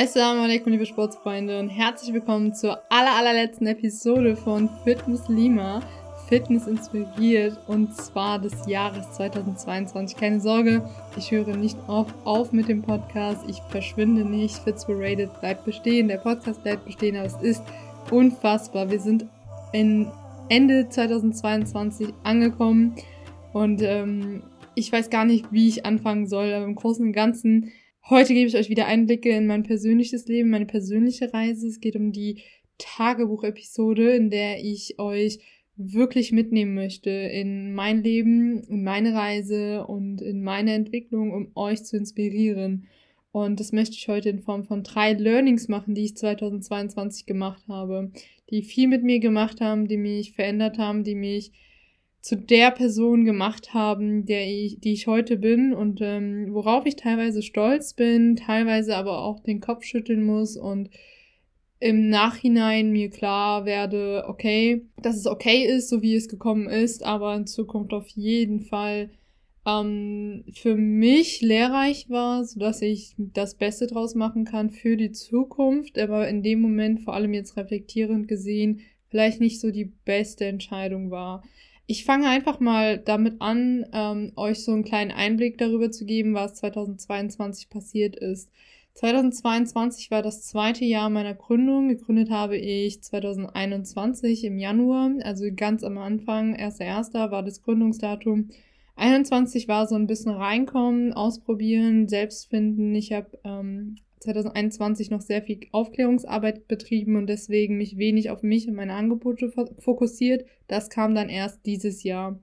Assalamu alaikum, liebe Sportsfreunde und herzlich willkommen zur aller, allerletzten Episode von Fitness Lima. Fitness inspiriert und zwar des Jahres 2022. Keine Sorge, ich höre nicht auf, auf mit dem Podcast. Ich verschwinde nicht. Fitzberated bleibt bestehen. Der Podcast bleibt bestehen, aber es ist unfassbar. Wir sind in Ende 2022 angekommen und ähm, ich weiß gar nicht, wie ich anfangen soll, aber im Großen und Ganzen Heute gebe ich euch wieder Einblicke in mein persönliches Leben, meine persönliche Reise. Es geht um die Tagebuchepisode, in der ich euch wirklich mitnehmen möchte in mein Leben, in meine Reise und in meine Entwicklung, um euch zu inspirieren. Und das möchte ich heute in Form von drei Learnings machen, die ich 2022 gemacht habe, die viel mit mir gemacht haben, die mich verändert haben, die mich zu der Person gemacht haben, der ich, die ich heute bin und ähm, worauf ich teilweise stolz bin, teilweise aber auch den Kopf schütteln muss und im Nachhinein mir klar werde, okay, dass es okay ist, so wie es gekommen ist, aber in Zukunft auf jeden Fall ähm, für mich lehrreich war, sodass ich das Beste draus machen kann für die Zukunft, aber in dem Moment, vor allem jetzt reflektierend gesehen, vielleicht nicht so die beste Entscheidung war. Ich fange einfach mal damit an, ähm, euch so einen kleinen Einblick darüber zu geben, was 2022 passiert ist. 2022 war das zweite Jahr meiner Gründung. Gegründet habe ich 2021 im Januar, also ganz am Anfang, 1.1. war das Gründungsdatum. 21 war so ein bisschen reinkommen, ausprobieren, selbst finden. Ich habe ähm, 2021 noch sehr viel Aufklärungsarbeit betrieben und deswegen mich wenig auf mich und meine Angebote fokussiert. Das kam dann erst dieses Jahr.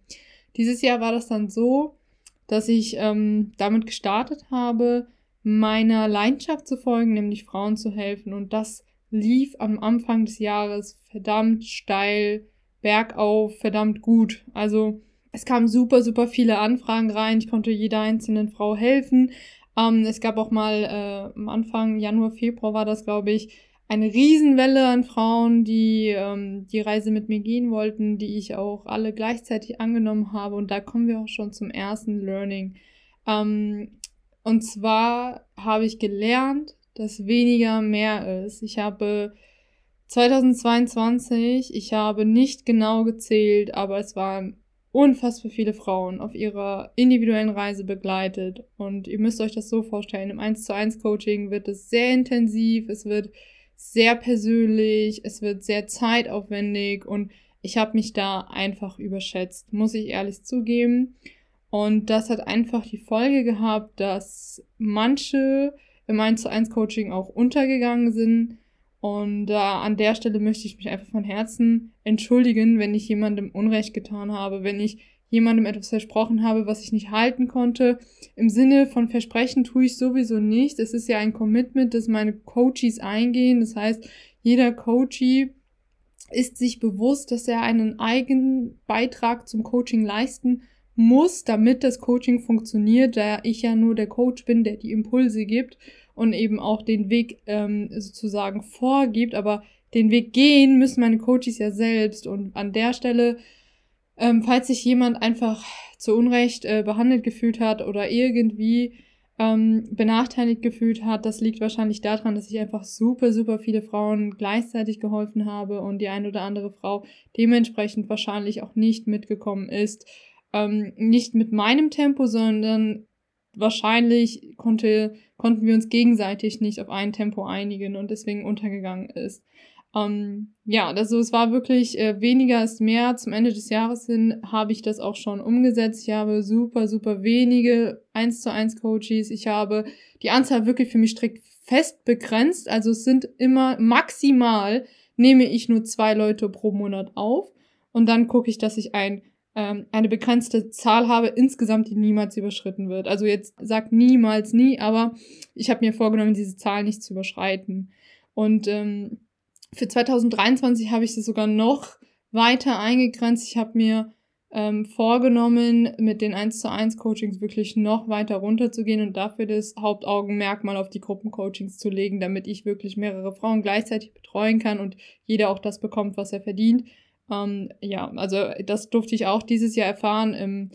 Dieses Jahr war das dann so, dass ich ähm, damit gestartet habe, meiner Leidenschaft zu folgen, nämlich Frauen zu helfen. Und das lief am Anfang des Jahres verdammt steil, bergauf, verdammt gut. Also es kamen super, super viele Anfragen rein. Ich konnte jeder einzelnen Frau helfen. Ähm, es gab auch mal äh, am Anfang Januar, Februar war das, glaube ich, eine Riesenwelle an Frauen, die ähm, die Reise mit mir gehen wollten, die ich auch alle gleichzeitig angenommen habe. Und da kommen wir auch schon zum ersten Learning. Ähm, und zwar habe ich gelernt, dass weniger mehr ist. Ich habe 2022, ich habe nicht genau gezählt, aber es waren unfassbar viele Frauen auf ihrer individuellen Reise begleitet. Und ihr müsst euch das so vorstellen, im 1 zu 1 Coaching wird es sehr intensiv, es wird sehr persönlich, es wird sehr zeitaufwendig und ich habe mich da einfach überschätzt, muss ich ehrlich zugeben. Und das hat einfach die Folge gehabt, dass manche im 1 zu 1 Coaching auch untergegangen sind, und äh, an der Stelle möchte ich mich einfach von Herzen entschuldigen, wenn ich jemandem Unrecht getan habe, wenn ich jemandem etwas versprochen habe, was ich nicht halten konnte. Im Sinne von Versprechen tue ich sowieso nicht. Es ist ja ein Commitment, das meine Coaches eingehen. Das heißt, jeder Coachee ist sich bewusst, dass er einen eigenen Beitrag zum Coaching leisten muss, damit das Coaching funktioniert, da ich ja nur der Coach bin, der die Impulse gibt und eben auch den Weg ähm, sozusagen vorgibt, aber den Weg gehen müssen meine Coaches ja selbst und an der Stelle, ähm, falls sich jemand einfach zu Unrecht äh, behandelt gefühlt hat oder irgendwie ähm, benachteiligt gefühlt hat, das liegt wahrscheinlich daran, dass ich einfach super, super viele Frauen gleichzeitig geholfen habe und die eine oder andere Frau dementsprechend wahrscheinlich auch nicht mitgekommen ist. Ähm, nicht mit meinem Tempo, sondern wahrscheinlich konnte, konnten wir uns gegenseitig nicht auf ein Tempo einigen und deswegen untergegangen ist. Ähm, ja, also es war wirklich äh, weniger ist mehr. Zum Ende des Jahres hin habe ich das auch schon umgesetzt. Ich habe super, super wenige 1 zu 1 Coaches. Ich habe die Anzahl wirklich für mich strikt fest begrenzt. Also es sind immer maximal nehme ich nur zwei Leute pro Monat auf und dann gucke ich, dass ich ein ähm, eine begrenzte Zahl habe insgesamt, die niemals überschritten wird. Also jetzt sagt niemals nie, aber ich habe mir vorgenommen, diese Zahl nicht zu überschreiten. Und ähm, für 2023 habe ich sie sogar noch weiter eingegrenzt. Ich habe mir ähm, vorgenommen, mit den 1 zu 1 Coachings wirklich noch weiter runterzugehen und dafür das Hauptaugenmerk mal auf die Gruppencoachings zu legen, damit ich wirklich mehrere Frauen gleichzeitig betreuen kann und jeder auch das bekommt, was er verdient. Ähm, ja, also das durfte ich auch dieses Jahr erfahren im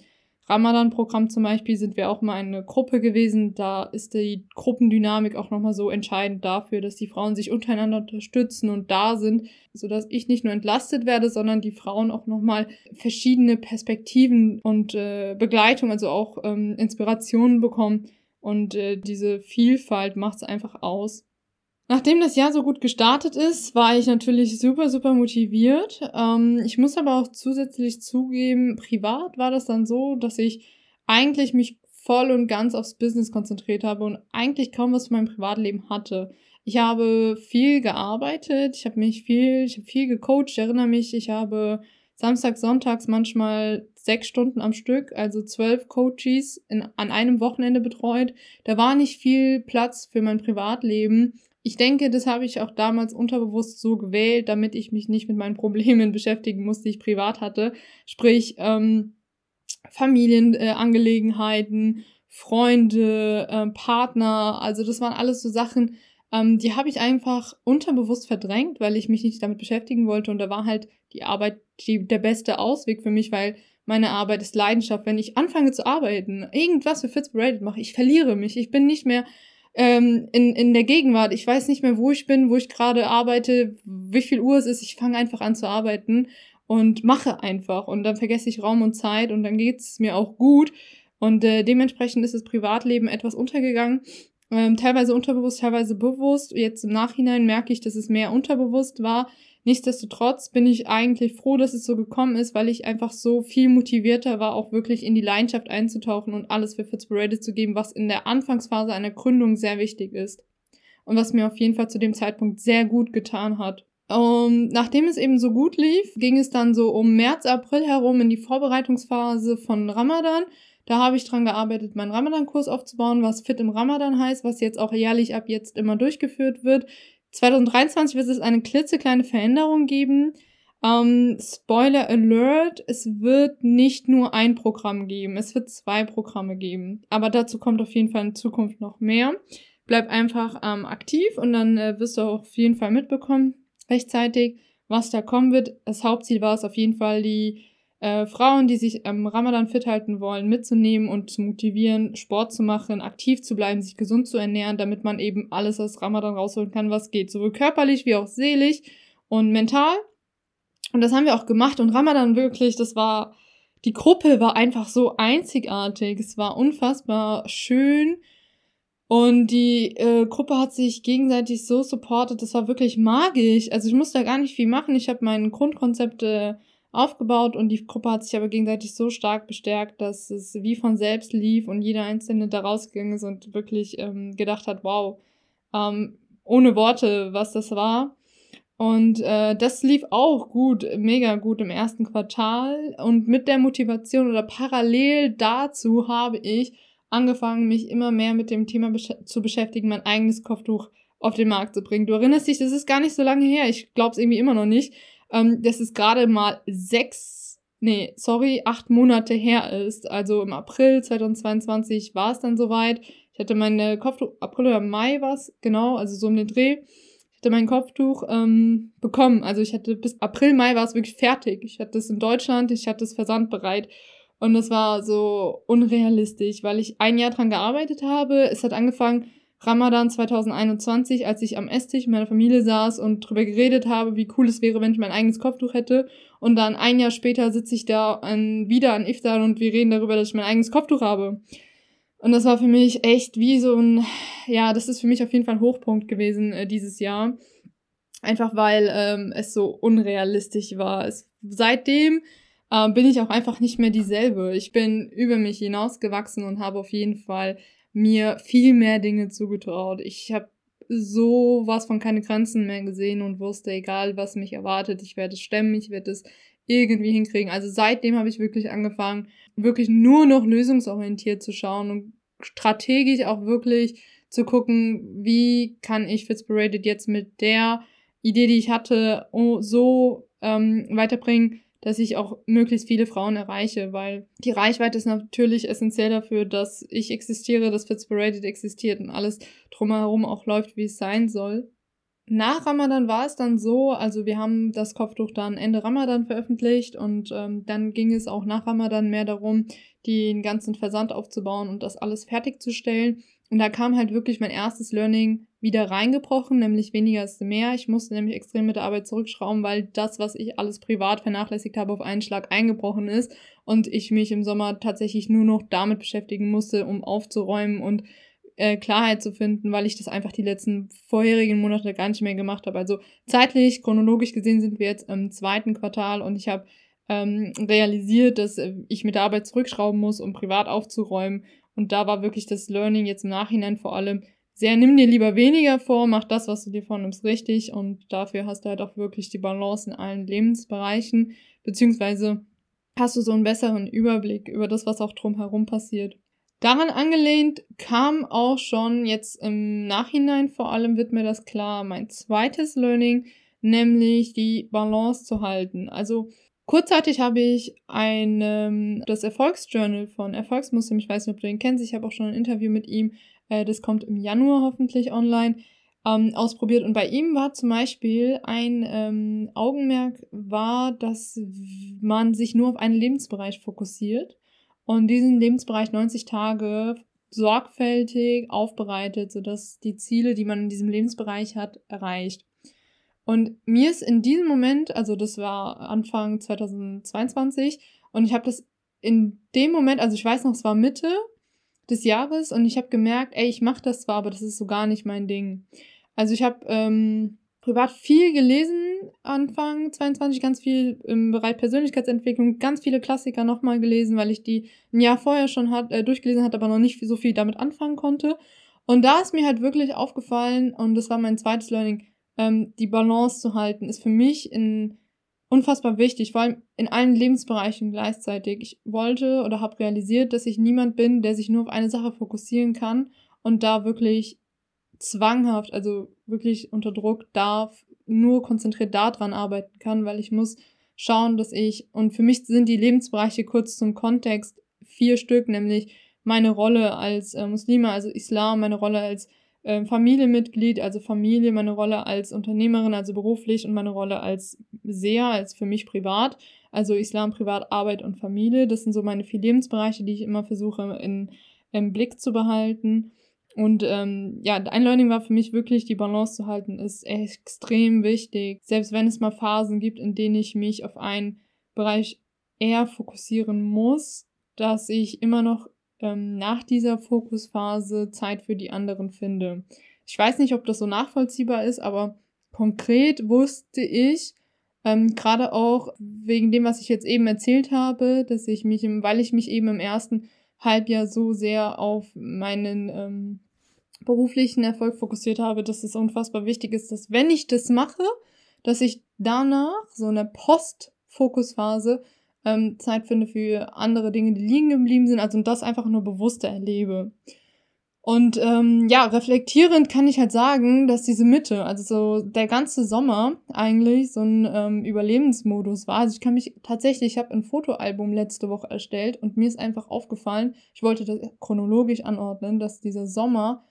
Ramadan-Programm zum Beispiel sind wir auch mal eine Gruppe gewesen. Da ist die Gruppendynamik auch nochmal so entscheidend dafür, dass die Frauen sich untereinander unterstützen und da sind, sodass ich nicht nur entlastet werde, sondern die Frauen auch nochmal verschiedene Perspektiven und äh, Begleitung, also auch ähm, Inspirationen bekommen. Und äh, diese Vielfalt macht es einfach aus. Nachdem das Jahr so gut gestartet ist, war ich natürlich super, super motiviert. Ähm, ich muss aber auch zusätzlich zugeben, privat war das dann so, dass ich eigentlich mich voll und ganz aufs Business konzentriert habe und eigentlich kaum was für mein Privatleben hatte. Ich habe viel gearbeitet, ich habe mich viel, ich habe viel gecoacht, ich erinnere mich, ich habe Samstag, Sonntags manchmal sechs Stunden am Stück, also zwölf Coaches in, an einem Wochenende betreut. Da war nicht viel Platz für mein Privatleben ich denke, das habe ich auch damals unterbewusst so gewählt, damit ich mich nicht mit meinen Problemen beschäftigen muss, die ich privat hatte. Sprich, ähm, Familienangelegenheiten, äh, Freunde, äh, Partner, also das waren alles so Sachen, ähm, die habe ich einfach unterbewusst verdrängt, weil ich mich nicht damit beschäftigen wollte. Und da war halt die Arbeit die, der beste Ausweg für mich, weil meine Arbeit ist Leidenschaft. Wenn ich anfange zu arbeiten, irgendwas für Fitzberated mache, ich verliere mich. Ich bin nicht mehr ähm, in, in der Gegenwart. Ich weiß nicht mehr, wo ich bin, wo ich gerade arbeite, wie viel Uhr es ist. Ich fange einfach an zu arbeiten und mache einfach. Und dann vergesse ich Raum und Zeit und dann geht es mir auch gut. Und äh, dementsprechend ist das Privatleben etwas untergegangen. Ähm, teilweise unterbewusst, teilweise bewusst. Jetzt im Nachhinein merke ich, dass es mehr unterbewusst war. Nichtsdestotrotz bin ich eigentlich froh, dass es so gekommen ist, weil ich einfach so viel motivierter war, auch wirklich in die Leidenschaft einzutauchen und alles für Fitzparaded zu geben, was in der Anfangsphase einer Gründung sehr wichtig ist. Und was mir auf jeden Fall zu dem Zeitpunkt sehr gut getan hat. Und nachdem es eben so gut lief, ging es dann so um März, April herum in die Vorbereitungsphase von Ramadan. Da habe ich dran gearbeitet, meinen Ramadan-Kurs aufzubauen, was Fit im Ramadan heißt, was jetzt auch jährlich ab jetzt immer durchgeführt wird. 2023 wird es eine klitzekleine Veränderung geben. Ähm, Spoiler Alert, es wird nicht nur ein Programm geben, es wird zwei Programme geben. Aber dazu kommt auf jeden Fall in Zukunft noch mehr. Bleib einfach ähm, aktiv und dann äh, wirst du auch auf jeden Fall mitbekommen, rechtzeitig, was da kommen wird. Das Hauptziel war es auf jeden Fall, die äh, Frauen, die sich am Ramadan fit halten wollen, mitzunehmen und zu motivieren, Sport zu machen, aktiv zu bleiben, sich gesund zu ernähren, damit man eben alles aus Ramadan rausholen kann, was geht, sowohl körperlich wie auch seelisch und mental. Und das haben wir auch gemacht und Ramadan wirklich, das war, die Gruppe war einfach so einzigartig, es war unfassbar schön. Und die äh, Gruppe hat sich gegenseitig so supportet, das war wirklich magisch. Also ich musste da gar nicht viel machen. Ich habe mein Grundkonzept äh, aufgebaut und die Gruppe hat sich aber gegenseitig so stark bestärkt, dass es wie von selbst lief und jeder Einzelne da rausgegangen ist und wirklich ähm, gedacht hat, wow, ähm, ohne Worte, was das war. Und äh, das lief auch gut, mega gut im ersten Quartal. Und mit der Motivation oder parallel dazu habe ich angefangen, mich immer mehr mit dem Thema besch zu beschäftigen, mein eigenes Kopftuch auf den Markt zu bringen. Du erinnerst dich, das ist gar nicht so lange her. Ich glaube es irgendwie immer noch nicht ähm, dass es gerade mal sechs, nee, sorry, acht Monate her ist. Also im April 2022 war es dann soweit. Ich hatte meine Kopftuch, April oder Mai war es, genau, also so um den Dreh. Ich hatte mein Kopftuch ähm, bekommen. Also ich hatte bis April, Mai war es wirklich fertig. Ich hatte es in Deutschland, ich hatte es versandbereit. Und das war so unrealistisch, weil ich ein Jahr dran gearbeitet habe. Es hat angefangen, Ramadan 2021, als ich am Esstisch mit meiner Familie saß und drüber geredet habe, wie cool es wäre, wenn ich mein eigenes Kopftuch hätte. Und dann ein Jahr später sitze ich da an, wieder an Iftar und wir reden darüber, dass ich mein eigenes Kopftuch habe. Und das war für mich echt wie so ein, ja, das ist für mich auf jeden Fall ein Hochpunkt gewesen äh, dieses Jahr. Einfach weil ähm, es so unrealistisch war. Es, seitdem äh, bin ich auch einfach nicht mehr dieselbe. Ich bin über mich hinausgewachsen und habe auf jeden Fall mir viel mehr Dinge zugetraut. Ich habe sowas von keine Grenzen mehr gesehen und wusste, egal was mich erwartet, ich werde es stemmen, ich werde es irgendwie hinkriegen. Also seitdem habe ich wirklich angefangen, wirklich nur noch lösungsorientiert zu schauen und strategisch auch wirklich zu gucken, wie kann ich Fitspirated jetzt mit der Idee, die ich hatte, so ähm, weiterbringen, dass ich auch möglichst viele Frauen erreiche, weil die Reichweite ist natürlich essentiell dafür, dass ich existiere, dass Fitzparaded existiert und alles drumherum auch läuft, wie es sein soll. nach Ramadan war es dann so, also wir haben das Kopftuch dann Ende Ramadan veröffentlicht und ähm, dann ging es auch nach Ramadan mehr darum, den ganzen Versand aufzubauen und das alles fertigzustellen. Und da kam halt wirklich mein erstes Learning wieder reingebrochen, nämlich weniger ist mehr. Ich musste nämlich extrem mit der Arbeit zurückschrauben, weil das, was ich alles privat vernachlässigt habe, auf einen Schlag eingebrochen ist und ich mich im Sommer tatsächlich nur noch damit beschäftigen musste, um aufzuräumen und äh, Klarheit zu finden, weil ich das einfach die letzten vorherigen Monate gar nicht mehr gemacht habe. Also zeitlich, chronologisch gesehen sind wir jetzt im zweiten Quartal und ich habe ähm, realisiert, dass äh, ich mit der Arbeit zurückschrauben muss, um privat aufzuräumen. Und da war wirklich das Learning jetzt im Nachhinein vor allem sehr, nimm dir lieber weniger vor, mach das, was du dir vornimmst, richtig und dafür hast du halt auch wirklich die Balance in allen Lebensbereichen, beziehungsweise hast du so einen besseren Überblick über das, was auch drumherum passiert. Daran angelehnt kam auch schon jetzt im Nachhinein vor allem wird mir das klar, mein zweites Learning, nämlich die Balance zu halten. Also kurzzeitig habe ich ein das Erfolgsjournal von Erfolgsmuslim, ich weiß nicht, ob du ihn kennst, ich habe auch schon ein Interview mit ihm, äh, das kommt im Januar hoffentlich online, ähm, ausprobiert. Und bei ihm war zum Beispiel ein ähm, Augenmerk war, dass man sich nur auf einen Lebensbereich fokussiert und diesen Lebensbereich 90 Tage sorgfältig aufbereitet, sodass die Ziele, die man in diesem Lebensbereich hat, erreicht. Und mir ist in diesem Moment, also das war Anfang 2022, und ich habe das in dem Moment, also ich weiß noch, es war Mitte des Jahres, und ich habe gemerkt, ey, ich mache das zwar, aber das ist so gar nicht mein Ding. Also ich habe ähm, privat viel gelesen, Anfang 22 ganz viel im Bereich Persönlichkeitsentwicklung, ganz viele Klassiker nochmal gelesen, weil ich die ein Jahr vorher schon hat, äh, durchgelesen hatte, aber noch nicht so viel damit anfangen konnte. Und da ist mir halt wirklich aufgefallen, und das war mein zweites Learning, ähm, die Balance zu halten, ist für mich in, unfassbar wichtig, vor allem in allen Lebensbereichen gleichzeitig. Ich wollte oder habe realisiert, dass ich niemand bin, der sich nur auf eine Sache fokussieren kann und da wirklich zwanghaft, also wirklich unter Druck darf, nur konzentriert daran arbeiten kann, weil ich muss schauen, dass ich, und für mich sind die Lebensbereiche kurz zum Kontext vier Stück, nämlich meine Rolle als äh, Muslime, also Islam, meine Rolle als äh, Familienmitglied, also Familie, meine Rolle als Unternehmerin, also beruflich und meine Rolle als Seher, als für mich privat, also Islam, Privat, Arbeit und Familie. Das sind so meine vier Lebensbereiche, die ich immer versuche in, im Blick zu behalten. Und ähm, ja, ein Learning war für mich wirklich, die Balance zu halten, ist extrem wichtig. Selbst wenn es mal Phasen gibt, in denen ich mich auf einen Bereich eher fokussieren muss, dass ich immer noch ähm, nach dieser Fokusphase Zeit für die anderen finde. Ich weiß nicht, ob das so nachvollziehbar ist, aber konkret wusste ich, ähm, gerade auch wegen dem, was ich jetzt eben erzählt habe, dass ich mich, im, weil ich mich eben im ersten Halbjahr so sehr auf meinen ähm, beruflichen Erfolg fokussiert habe, dass es unfassbar wichtig ist, dass wenn ich das mache, dass ich danach so eine Post-Fokusphase ähm, Zeit finde für andere Dinge, die liegen geblieben sind, also das einfach nur bewusster erlebe. Und ähm, ja, reflektierend kann ich halt sagen, dass diese Mitte, also so der ganze Sommer eigentlich so ein ähm, Überlebensmodus war. Also ich kann mich tatsächlich, ich habe ein Fotoalbum letzte Woche erstellt und mir ist einfach aufgefallen, ich wollte das chronologisch anordnen, dass dieser Sommer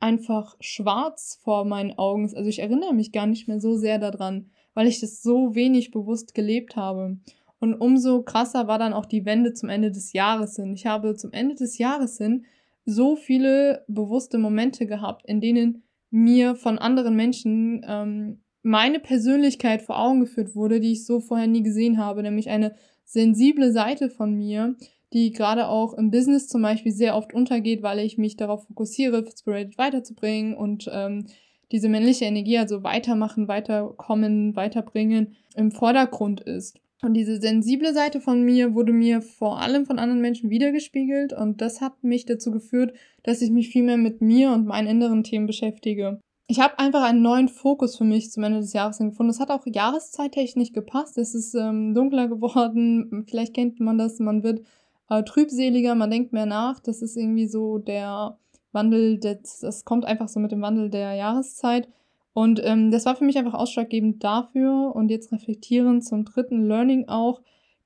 einfach schwarz vor meinen Augen ist. Also ich erinnere mich gar nicht mehr so sehr daran, weil ich das so wenig bewusst gelebt habe. Und umso krasser war dann auch die Wende zum Ende des Jahres hin. Ich habe zum Ende des Jahres hin so viele bewusste Momente gehabt, in denen mir von anderen Menschen ähm, meine Persönlichkeit vor Augen geführt wurde, die ich so vorher nie gesehen habe, nämlich eine sensible Seite von mir, die gerade auch im Business zum Beispiel sehr oft untergeht, weil ich mich darauf fokussiere, Spirited weiterzubringen und ähm, diese männliche Energie, also weitermachen, weiterkommen, weiterbringen, im Vordergrund ist. Und diese sensible Seite von mir wurde mir vor allem von anderen Menschen wiedergespiegelt und das hat mich dazu geführt, dass ich mich viel mehr mit mir und meinen inneren Themen beschäftige. Ich habe einfach einen neuen Fokus für mich zum Ende des Jahres gefunden. Es hat auch jahreszeittechnisch gepasst. Es ist ähm, dunkler geworden. Vielleicht kennt man das. Man wird äh, trübseliger, man denkt mehr nach. Das ist irgendwie so der Wandel, das, das kommt einfach so mit dem Wandel der Jahreszeit. Und ähm, das war für mich einfach ausschlaggebend dafür und jetzt reflektierend zum dritten Learning auch,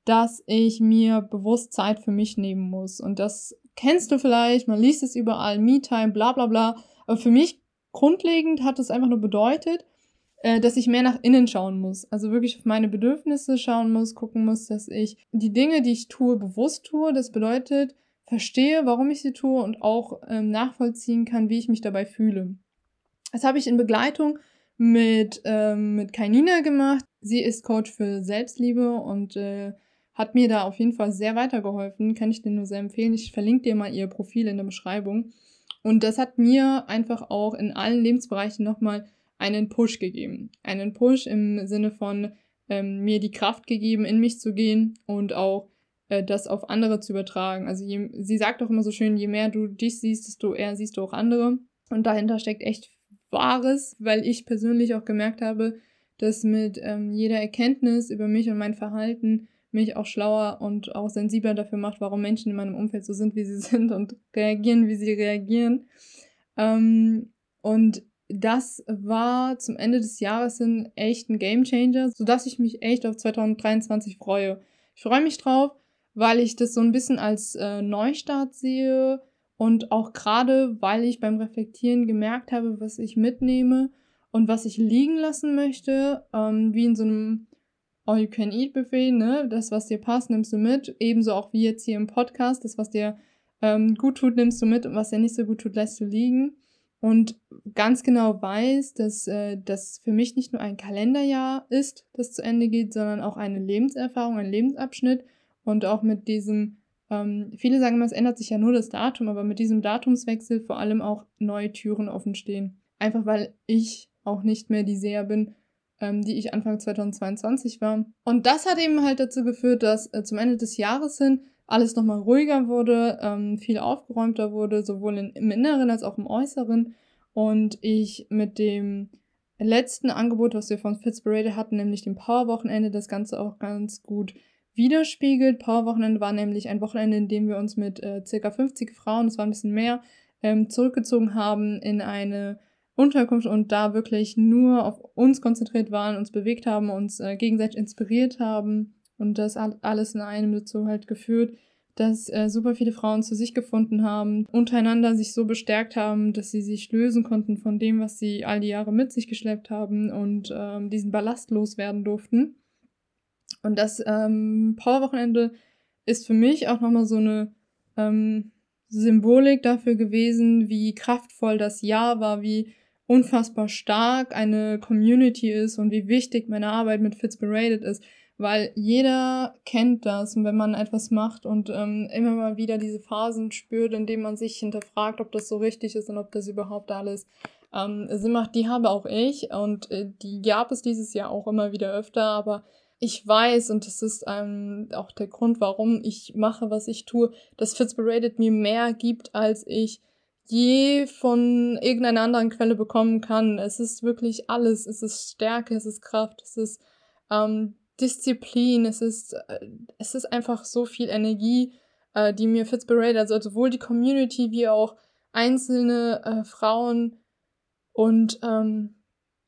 dass ich mir bewusst Zeit für mich nehmen muss. Und das kennst du vielleicht, man liest es überall, Me-Time, bla bla bla. Aber für mich grundlegend hat es einfach nur bedeutet, äh, dass ich mehr nach innen schauen muss. Also wirklich auf meine Bedürfnisse schauen muss, gucken muss, dass ich die Dinge, die ich tue, bewusst tue. Das bedeutet, verstehe, warum ich sie tue und auch ähm, nachvollziehen kann, wie ich mich dabei fühle. Das habe ich in Begleitung mit, ähm, mit Kainina gemacht. Sie ist Coach für Selbstliebe und äh, hat mir da auf jeden Fall sehr weitergeholfen. Kann ich dir nur sehr empfehlen. Ich verlinke dir mal ihr Profil in der Beschreibung. Und das hat mir einfach auch in allen Lebensbereichen nochmal einen Push gegeben. Einen Push im Sinne von ähm, mir die Kraft gegeben, in mich zu gehen und auch äh, das auf andere zu übertragen. Also je, sie sagt auch immer so schön, je mehr du dich siehst, desto eher siehst du auch andere. Und dahinter steckt echt Wahres, weil ich persönlich auch gemerkt habe, dass mit ähm, jeder Erkenntnis über mich und mein Verhalten mich auch schlauer und auch sensibler dafür macht, warum Menschen in meinem Umfeld so sind, wie sie sind und reagieren, wie sie reagieren. Ähm, und das war zum Ende des Jahres hin echt ein Gamechanger, sodass ich mich echt auf 2023 freue. Ich freue mich drauf, weil ich das so ein bisschen als äh, Neustart sehe und auch gerade, weil ich beim Reflektieren gemerkt habe, was ich mitnehme und was ich liegen lassen möchte, ähm, wie in so einem All-You-Can-Eat-Buffet, ne? Das, was dir passt, nimmst du mit. Ebenso auch wie jetzt hier im Podcast. Das, was dir ähm, gut tut, nimmst du mit und was dir nicht so gut tut, lässt du liegen. Und ganz genau weiß, dass äh, das für mich nicht nur ein Kalenderjahr ist, das zu Ende geht, sondern auch eine Lebenserfahrung, ein Lebensabschnitt. Und auch mit diesem ähm, viele sagen immer, es ändert sich ja nur das Datum, aber mit diesem Datumswechsel vor allem auch neue Türen offen stehen. Einfach weil ich auch nicht mehr die Seher bin, ähm, die ich Anfang 2022 war. Und das hat eben halt dazu geführt, dass äh, zum Ende des Jahres hin alles nochmal ruhiger wurde, ähm, viel aufgeräumter wurde, sowohl in, im Inneren als auch im Äußeren. Und ich mit dem letzten Angebot, was wir von Fitzparade hatten, nämlich dem Power-Wochenende, das Ganze auch ganz gut widerspiegelt. Power-Wochenende war nämlich ein Wochenende, in dem wir uns mit äh, circa 50 Frauen, das war ein bisschen mehr, ähm, zurückgezogen haben in eine Unterkunft und da wirklich nur auf uns konzentriert waren, uns bewegt haben, uns äh, gegenseitig inspiriert haben und das alles in einem dazu halt geführt, dass äh, super viele Frauen zu sich gefunden haben, untereinander sich so bestärkt haben, dass sie sich lösen konnten von dem, was sie all die Jahre mit sich geschleppt haben und ähm, diesen Ballast loswerden durften. Und das ähm, Powerwochenende ist für mich auch nochmal so eine ähm, Symbolik dafür gewesen, wie kraftvoll das Jahr war, wie unfassbar stark eine Community ist und wie wichtig meine Arbeit mit Fitzberated ist, weil jeder kennt das und wenn man etwas macht und ähm, immer mal wieder diese Phasen spürt, in denen man sich hinterfragt, ob das so richtig ist und ob das überhaupt alles ähm, Sinn macht, die habe auch ich. Und äh, die gab es dieses Jahr auch immer wieder öfter, aber ich weiß, und das ist ähm, auch der Grund, warum ich mache, was ich tue, dass Fitzberated mir mehr gibt, als ich je von irgendeiner anderen Quelle bekommen kann. Es ist wirklich alles. Es ist Stärke, es ist Kraft, es ist ähm, Disziplin, es ist, äh, es ist einfach so viel Energie, äh, die mir Fitzberated, also sowohl die Community wie auch einzelne äh, Frauen und ähm,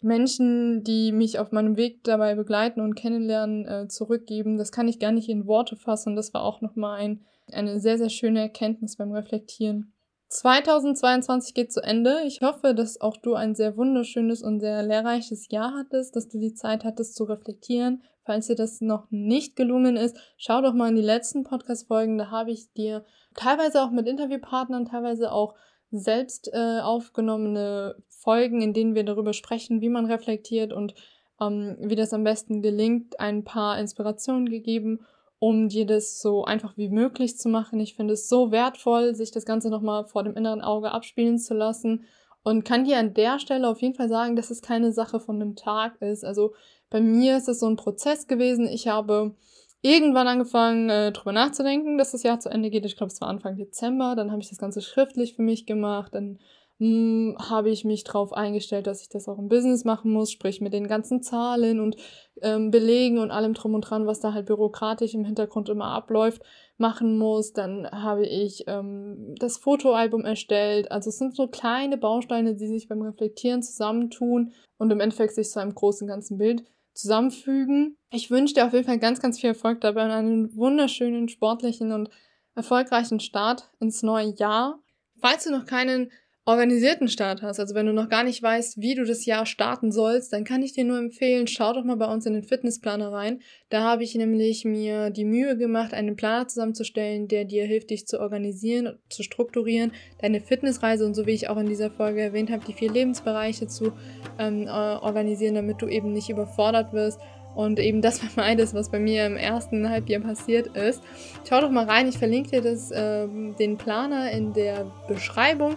Menschen, die mich auf meinem Weg dabei begleiten und kennenlernen, äh, zurückgeben. Das kann ich gar nicht in Worte fassen. Das war auch nochmal ein, eine sehr, sehr schöne Erkenntnis beim Reflektieren. 2022 geht zu Ende. Ich hoffe, dass auch du ein sehr wunderschönes und sehr lehrreiches Jahr hattest, dass du die Zeit hattest zu reflektieren. Falls dir das noch nicht gelungen ist, schau doch mal in die letzten Podcast-Folgen. Da habe ich dir teilweise auch mit Interviewpartnern, teilweise auch selbst äh, aufgenommene Folgen, in denen wir darüber sprechen, wie man reflektiert und ähm, wie das am besten gelingt, ein paar Inspirationen gegeben, um dir das so einfach wie möglich zu machen. Ich finde es so wertvoll, sich das Ganze nochmal vor dem inneren Auge abspielen zu lassen und kann dir an der Stelle auf jeden Fall sagen, dass es keine Sache von einem Tag ist. Also bei mir ist es so ein Prozess gewesen. Ich habe irgendwann angefangen, äh, drüber nachzudenken, dass das Jahr zu Ende geht. Ich glaube, es war Anfang Dezember. Dann habe ich das Ganze schriftlich für mich gemacht. Dann hm, habe ich mich darauf eingestellt, dass ich das auch im Business machen muss, sprich mit den ganzen Zahlen und ähm, Belegen und allem drum und dran, was da halt bürokratisch im Hintergrund immer abläuft, machen muss. Dann habe ich ähm, das Fotoalbum erstellt. Also es sind so kleine Bausteine, die sich beim Reflektieren zusammentun und im Endeffekt sich zu einem großen ganzen Bild zusammenfügen. Ich wünsche dir auf jeden Fall ganz, ganz viel Erfolg dabei und einen wunderschönen, sportlichen und erfolgreichen Start ins neue Jahr. Falls du noch keinen organisierten Start hast, also wenn du noch gar nicht weißt, wie du das Jahr starten sollst, dann kann ich dir nur empfehlen, schau doch mal bei uns in den Fitnessplaner rein. Da habe ich nämlich mir die Mühe gemacht, einen Planer zusammenzustellen, der dir hilft, dich zu organisieren, zu strukturieren, deine Fitnessreise und so wie ich auch in dieser Folge erwähnt habe, die vier Lebensbereiche zu ähm, organisieren, damit du eben nicht überfordert wirst und eben das vermeidest, was bei mir im ersten Halbjahr passiert ist. Schau doch mal rein, ich verlinke dir das, äh, den Planer in der Beschreibung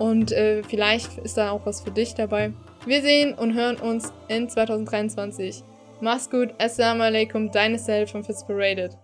und äh, vielleicht ist da auch was für dich dabei. Wir sehen und hören uns in 2023. Mach's gut, Assalamu alaikum, deine Self von Fitzparaded.